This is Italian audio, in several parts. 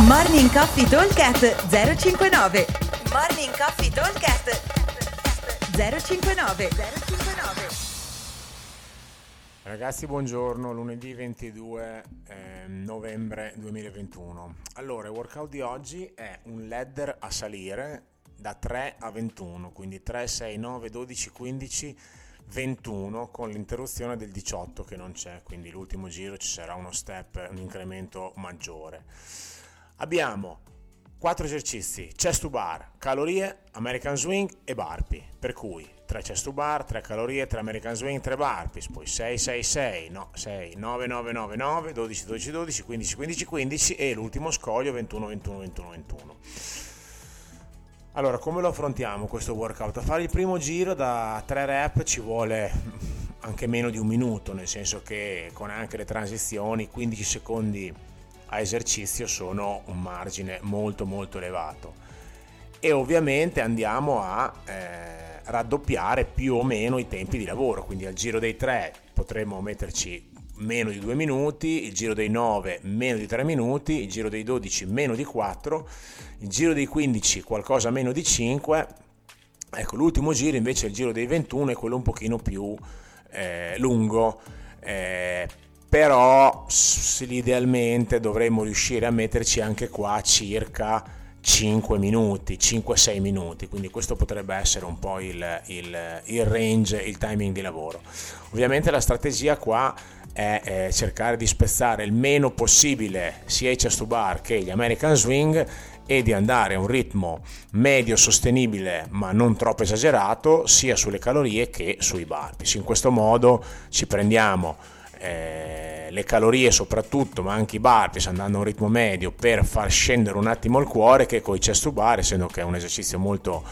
Morning Coffee Talkcast 059 Morning Coffee Talkcast 059 059 Ragazzi, buongiorno, lunedì 22 eh, novembre 2021. Allora, il workout di oggi è un ladder a salire da 3 a 21, quindi 3, 6, 9, 12, 15, 21 con l'interruzione del 18 che non c'è, quindi l'ultimo giro ci sarà uno step, un incremento maggiore. Abbiamo 4 esercizi, chest to bar, calorie, American swing e burpee, per cui 3 chest to bar, 3 calorie, 3 American swing, 3 burpees, poi 6 6 6, no, 6 9 9 9 9, 12 12 12, 15 15 15 e l'ultimo scoglio 21 21 21 21. Allora, come lo affrontiamo questo workout? A fare il primo giro da 3 rep ci vuole anche meno di un minuto, nel senso che con anche le transizioni 15 secondi a esercizio sono un margine molto molto elevato. E ovviamente andiamo a eh, raddoppiare più o meno i tempi di lavoro, quindi al giro dei 3 potremmo metterci meno di 2 minuti, il giro dei 9 meno di 3 minuti, il giro dei 12 meno di 4, il giro dei 15 qualcosa meno di 5, ecco l'ultimo giro invece il giro dei 21 è quello un pochino più eh, lungo, eh, però idealmente dovremmo riuscire a metterci anche qua circa 5 minuti, 5-6 minuti, quindi questo potrebbe essere un po' il, il, il range, il timing di lavoro. Ovviamente la strategia qua è eh, cercare di spezzare il meno possibile sia i chest to bar che gli American Swing e di andare a un ritmo medio sostenibile ma non troppo esagerato sia sulle calorie che sui burpees. In questo modo ci prendiamo eh, le calorie soprattutto ma anche i burpees andando a un ritmo medio per far scendere un attimo il cuore che con i chest to bar essendo che è un esercizio molto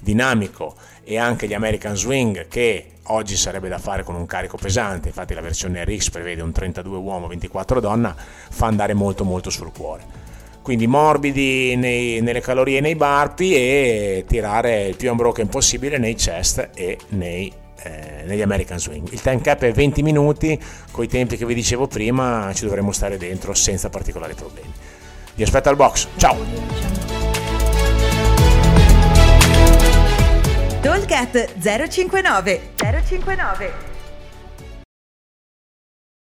dinamico e anche gli American Swing che oggi sarebbe da fare con un carico pesante, infatti la versione RX prevede un 32 uomo, 24 donna, fa andare molto molto sul cuore. Quindi morbidi nei, nelle calorie nei barpi e tirare il più unbroken possibile nei chest e nei, eh, negli American Swing. Il time cap è 20 minuti, con i tempi che vi dicevo prima ci dovremmo stare dentro senza particolari problemi. Vi aspetto al box, ciao! Talkcast 059 059